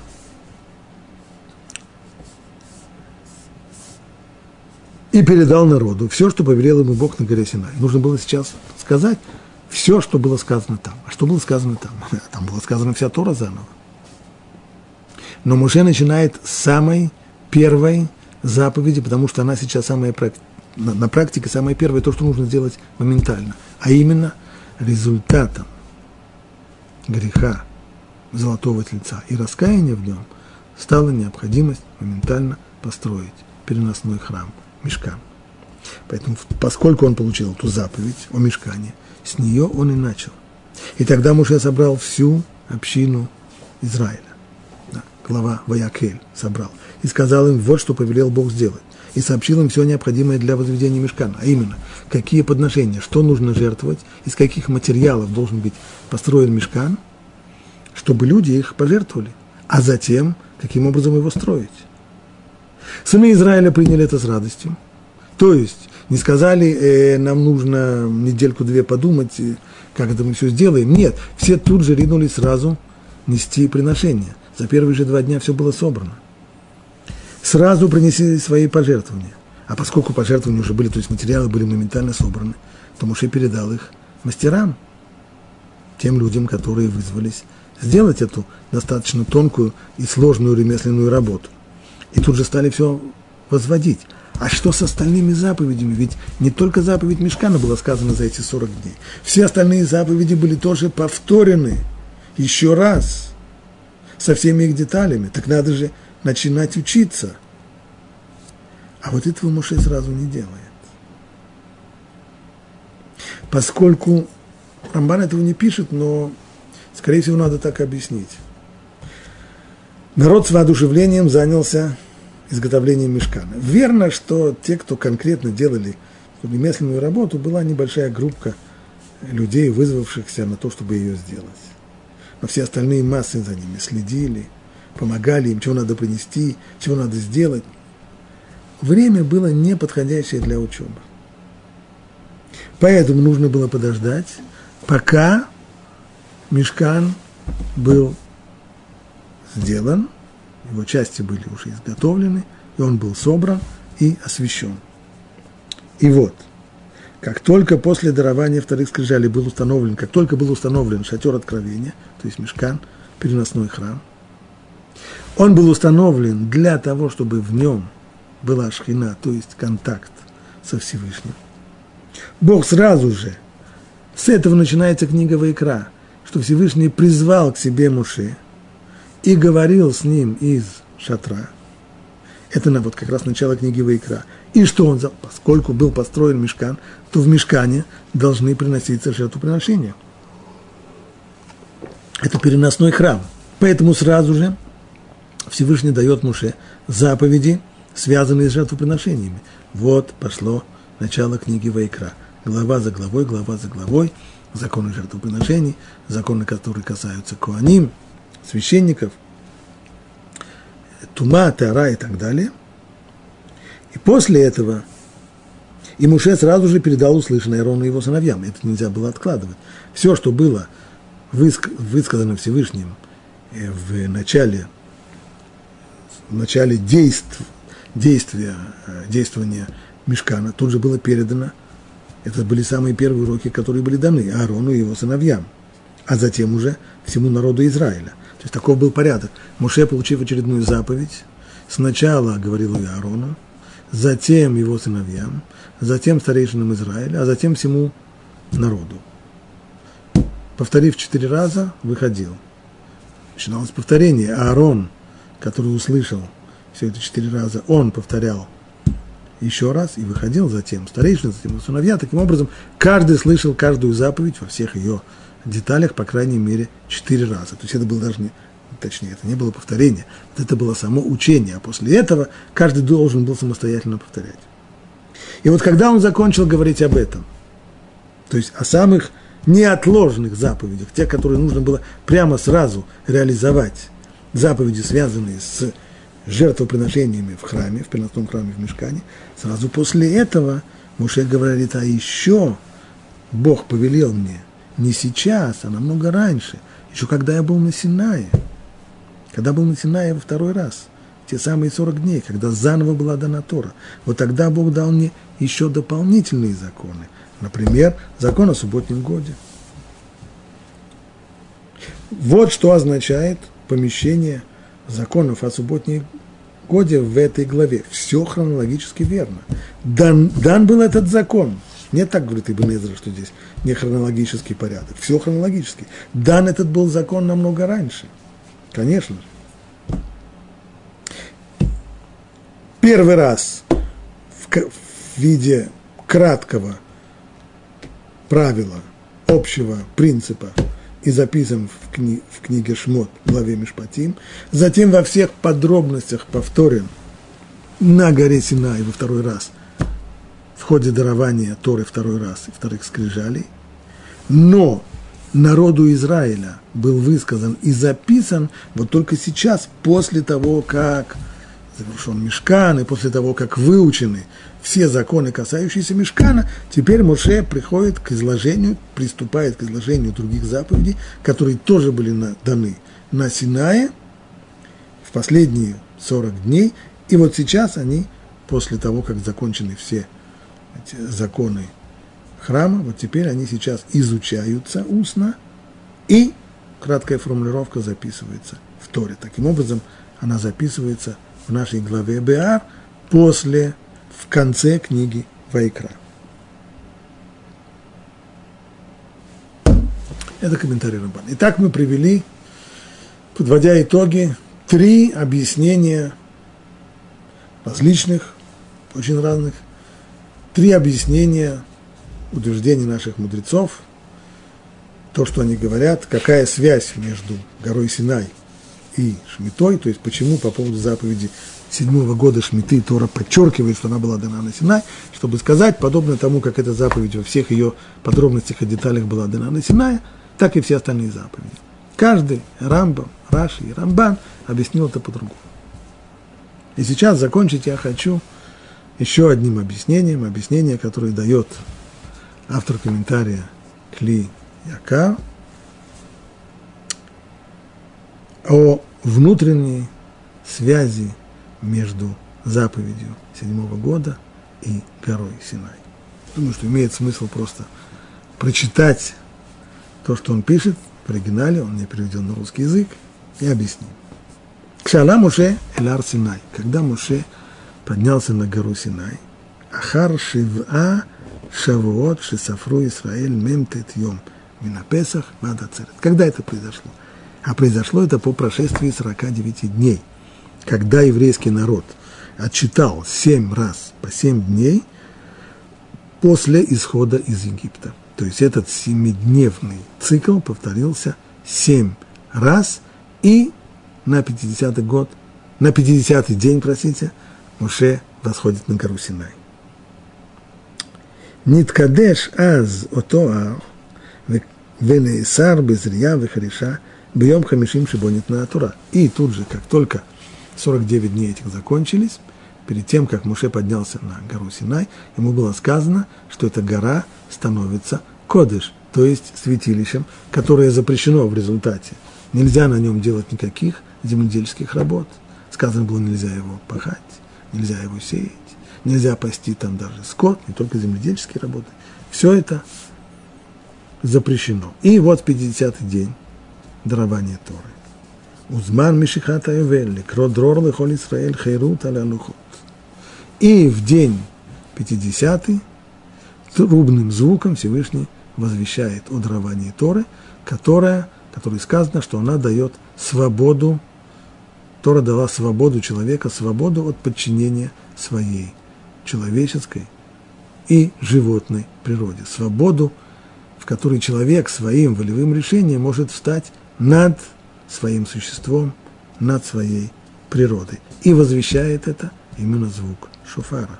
[SPEAKER 1] И передал народу все, что повелел ему Бог на горе Синай. Нужно было сейчас сказать все, что было сказано там. А что было сказано там? <laughs> Там было сказано вся Тора заново. Но Муше начинает с самой первой заповеди, потому что она сейчас самая на, на практике самое первое, то, что нужно сделать моментально, а именно результатом греха золотого тельца и раскаяния в нем стала необходимость моментально построить переносной храм, мешкан. Поэтому, поскольку он получил эту заповедь о мешкане, с нее он и начал. И тогда Муше собрал всю общину Израиля глава Ваякель, собрал, и сказал им, вот что повелел Бог сделать. И сообщил им все необходимое для возведения мешкана, а именно, какие подношения, что нужно жертвовать, из каких материалов должен быть построен мешкан, чтобы люди их пожертвовали, а затем, каким образом его строить. Сыны Израиля приняли это с радостью. То есть, не сказали, э, нам нужно недельку-две подумать, э, как это мы все сделаем. Нет, все тут же ринулись сразу нести приношения. За первые же два дня все было собрано. Сразу принесли свои пожертвования. А поскольку пожертвования уже были, то есть материалы были моментально собраны, то Муше передал их мастерам, тем людям, которые вызвались сделать эту достаточно тонкую и сложную ремесленную работу. И тут же стали все возводить. А что с остальными заповедями? Ведь не только заповедь Мешкана была сказана за эти 40 дней. Все остальные заповеди были тоже повторены еще раз со всеми их деталями. Так надо же начинать учиться. А вот этого Муше сразу не делает. Поскольку Рамбан этого не пишет, но, скорее всего, надо так объяснить. Народ с воодушевлением занялся изготовлением мешкана. Верно, что те, кто конкретно делали ремесленную работу, была небольшая группа людей, вызвавшихся на то, чтобы ее сделать. Но все остальные массы за ними следили, помогали им, чего надо принести, чего надо сделать. Время было неподходящее для учебы. Поэтому нужно было подождать, пока мешкан был сделан, его части были уже изготовлены, и он был собран и освящен. И вот, как только после дарования вторых скрижалей был установлен, как только был установлен шатер откровения, то есть мешкан, переносной храм, он был установлен для того, чтобы в нем была шхина, то есть контакт со Всевышним. Бог сразу же, с этого начинается книга Вайкра, что Всевышний призвал к себе Муше и говорил с ним из шатра. Это на вот как раз начало книги Вайкра. И что он, поскольку был построен мешкан, то в мешкане должны приноситься жертвоприношения. Это переносной храм. Поэтому сразу же Всевышний дает Муше заповеди, связанные с жертвоприношениями. Вот пошло начало книги Вайкра. Глава за главой, глава за главой, законы жертвоприношений, законы, которые касаются Куаним, священников, Тума, Тара и так далее. И после этого и Муше сразу же передал услышанное Арону и его сыновьям. Это нельзя было откладывать. Все, что было высказано Всевышним э, в начале, в начале действ, действия, э, действования Мешкана, тут же было передано. Это были самые первые уроки, которые были даны Аарону и его сыновьям, а затем уже всему народу Израиля. То есть таков был порядок. Муше, получив очередную заповедь, сначала говорил Аарону, затем его сыновьям, затем старейшинам Израиля, а затем всему народу. Повторив четыре раза, выходил. Начиналось повторение. Аарон, который услышал все это четыре раза, он повторял еще раз и выходил затем. Старейшины, затем сыновья. Таким образом, каждый слышал каждую заповедь во всех ее деталях, по крайней мере, четыре раза. То есть это было даже не, точнее, это не было повторение, это было само учение, а после этого каждый должен был самостоятельно повторять. И вот когда он закончил говорить об этом, то есть о самых неотложных заповедях, тех, которые нужно было прямо сразу реализовать, заповеди, связанные с жертвоприношениями в храме, в переносном храме в Мешкане, сразу после этого Муше говорит, а еще Бог повелел мне – не сейчас, а намного раньше, еще когда я был на Синае. Когда был на Синае во второй раз, те самые 40 дней, когда заново была дана Тора. Вот тогда Бог дал мне еще дополнительные законы. Например, закон о субботнем годе. Вот что означает помещение законов о субботнем годе в этой главе. Все хронологически верно. Дан, дан был этот закон – нет, так говорит Ибн Эзра, что здесь не хронологический порядок. Все хронологически. Дан этот был закон намного раньше. Конечно же. Первый раз в, виде краткого правила, общего принципа и записан в, кни, в книге Шмот, в главе Мишпатим, затем во всех подробностях повторен на горе Синай во второй раз – в ходе дарования Торы второй раз и вторых скрижалей, но народу Израиля был высказан и записан вот только сейчас, после того, как завершен Мешкан, и после того, как выучены все законы, касающиеся Мешкана, теперь Моше приходит к изложению, приступает к изложению других заповедей, которые тоже были на, даны на Синае в последние 40 дней, и вот сейчас они после того, как закончены все эти законы храма, вот теперь они сейчас изучаются устно, и краткая формулировка записывается в Торе. Таким образом, она записывается в нашей главе Беар после, в конце книги Вайкра. Это комментарий Рабана. Итак, мы привели, подводя итоги, три объяснения различных, очень разных, три объяснения утверждений наших мудрецов, то, что они говорят, какая связь между горой Синай и Шмитой, то есть почему по поводу заповеди седьмого года Шмиты Тора подчеркивает, что она была дана на Синай, чтобы сказать, подобно тому, как эта заповедь во всех ее подробностях и деталях была дана на Синае, так и все остальные заповеди. Каждый Рамбам, Раши и Рамбан объяснил это по-другому. И сейчас закончить я хочу еще одним объяснением, объяснение, которое дает автор комментария Кли Яка о внутренней связи между заповедью седьмого года и горой Синай. Думаю, что имеет смысл просто прочитать то, что он пишет в оригинале, он не переведен на русский язык, и объяснить. Кшала Муше Элар Синай. Когда Муше поднялся на гору Синай, Ахар Шива Шавуот Шисафру Исраэль Мемтет Йом Минапесах Вадацерет. Когда это произошло? А произошло это по прошествии 49 дней, когда еврейский народ отчитал 7 раз по 7 дней после исхода из Египта. То есть этот семидневный цикл повторился 7 раз, и на 50-й год, на 50-й день, простите, Муше восходит на гору Синай. Ниткадеш аз ото ар, велеисар безрия вехариша, бьем хамишим шибонит на Атура. И тут же, как только 49 дней этих закончились, перед тем, как Муше поднялся на гору Синай, ему было сказано, что эта гора становится кодыш, то есть святилищем, которое запрещено в результате. Нельзя на нем делать никаких земледельческих работ. Сказано было, нельзя его пахать, нельзя его сеять нельзя пасти там даже скот, не только земледельческие работы. Все это запрещено. И вот 50-й день дарования Торы. Узман Мишихата Ювелли, Кродрор Лехол Исраэль, Хейрут Алялухот. И в день 50-й трубным звуком Всевышний возвещает о даровании Торы, которая, которой сказано, что она дает свободу, Тора дала свободу человека, свободу от подчинения своей человеческой и животной природе, свободу, в которой человек своим волевым решением может встать над своим существом, над своей природой. И возвещает это именно звук шофара.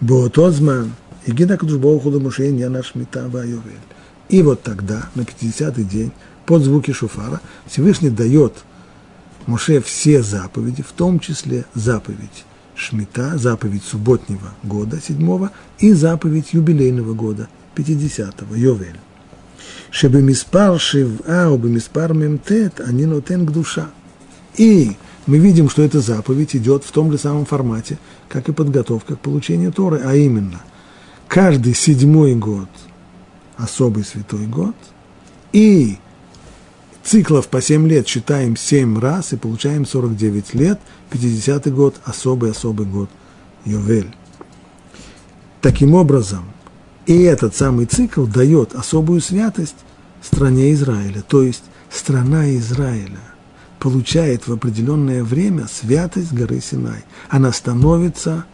[SPEAKER 1] Боотозман – и Гида Кадушбоуху Ламушейн Яна Шмита Вайовель. И вот тогда, на 50-й день, под звуки шуфара, Всевышний дает Моше все заповеди, в том числе заповедь Шмита, заповедь субботнего года, седьмого, и заповедь юбилейного года, 50-го, Йовель. Чтобы миспар шива, оба миспар мемтет, они нотен к душа. И мы видим, что эта заповедь идет в том же самом формате, как и подготовка к получению Торы, а именно – каждый седьмой год особый святой год, и циклов по 7 лет считаем 7 раз и получаем 49 лет, 50 год – особый-особый год Йовель. Таким образом, и этот самый цикл дает особую святость стране Израиля, то есть страна Израиля получает в определенное время святость горы Синай. Она становится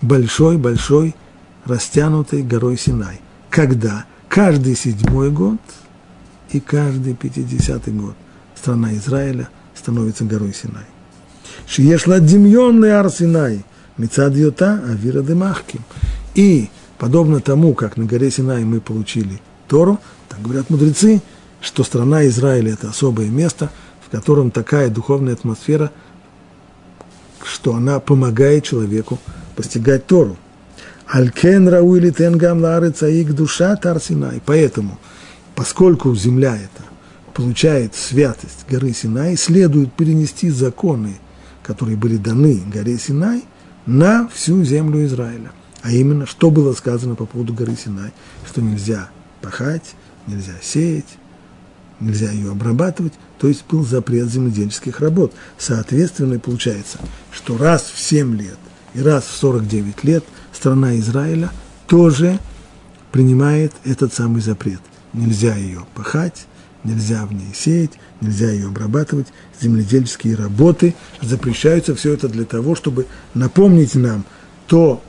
[SPEAKER 1] большой-большой растянутой горой Синай. Когда? Каждый седьмой год и каждый пятидесятый год страна Израиля становится горой Синай. Шиешла демьонный ар Синай, Мецад Йота, Авира Демахким. И, подобно тому, как на горе Синай мы получили Тору, так говорят мудрецы, что страна Израиля – это особое место, в котором такая духовная атмосфера, что она помогает человеку постигать Тору. Алькен рауили тенгам ларец аик душа Тарсинай. Поэтому, поскольку земля эта получает святость горы Синай, следует перенести законы, которые были даны горе Синай, на всю землю Израиля. А именно, что было сказано по поводу горы Синай, что нельзя пахать, нельзя сеять, нельзя ее обрабатывать, то есть был запрет земледельческих работ. Соответственно, получается, что раз в 7 лет и раз в 49 лет страна Израиля тоже принимает этот самый запрет. Нельзя ее пахать, нельзя в ней сеять, нельзя ее обрабатывать, земледельческие работы запрещаются, все это для того, чтобы напомнить нам то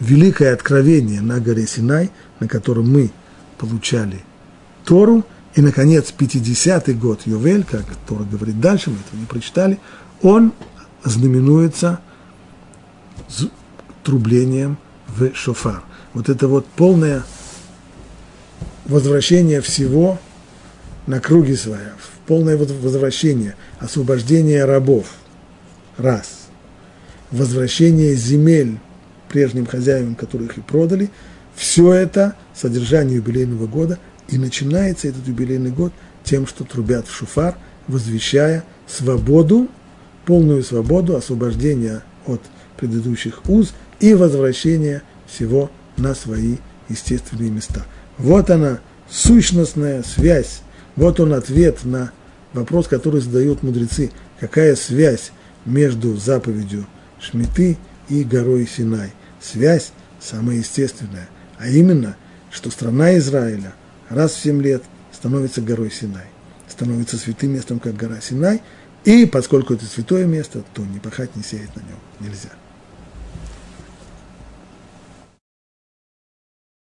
[SPEAKER 1] великое откровение на горе Синай, на котором мы получали Тору, и, наконец, 50-й год Йовель, как Тора говорит дальше, мы этого не прочитали, он знаменуется трублением в шофар. Вот это вот полное возвращение всего на круги своя, полное возвращение, освобождение рабов, раз, возвращение земель прежним хозяевам, которых и продали, все это содержание юбилейного года, и начинается этот юбилейный год тем, что трубят в шуфар, возвещая свободу, полную свободу, освобождение от предыдущих уз и возвращение всего на свои естественные места. Вот она, сущностная связь, вот он ответ на вопрос, который задают мудрецы, какая связь между заповедью Шмиты и горой Синай. Связь самая естественная, а именно, что страна Израиля раз в семь лет становится горой Синай, становится святым местом, как гора Синай, и поскольку это святое место, то не пахать, не сеять на нем нельзя.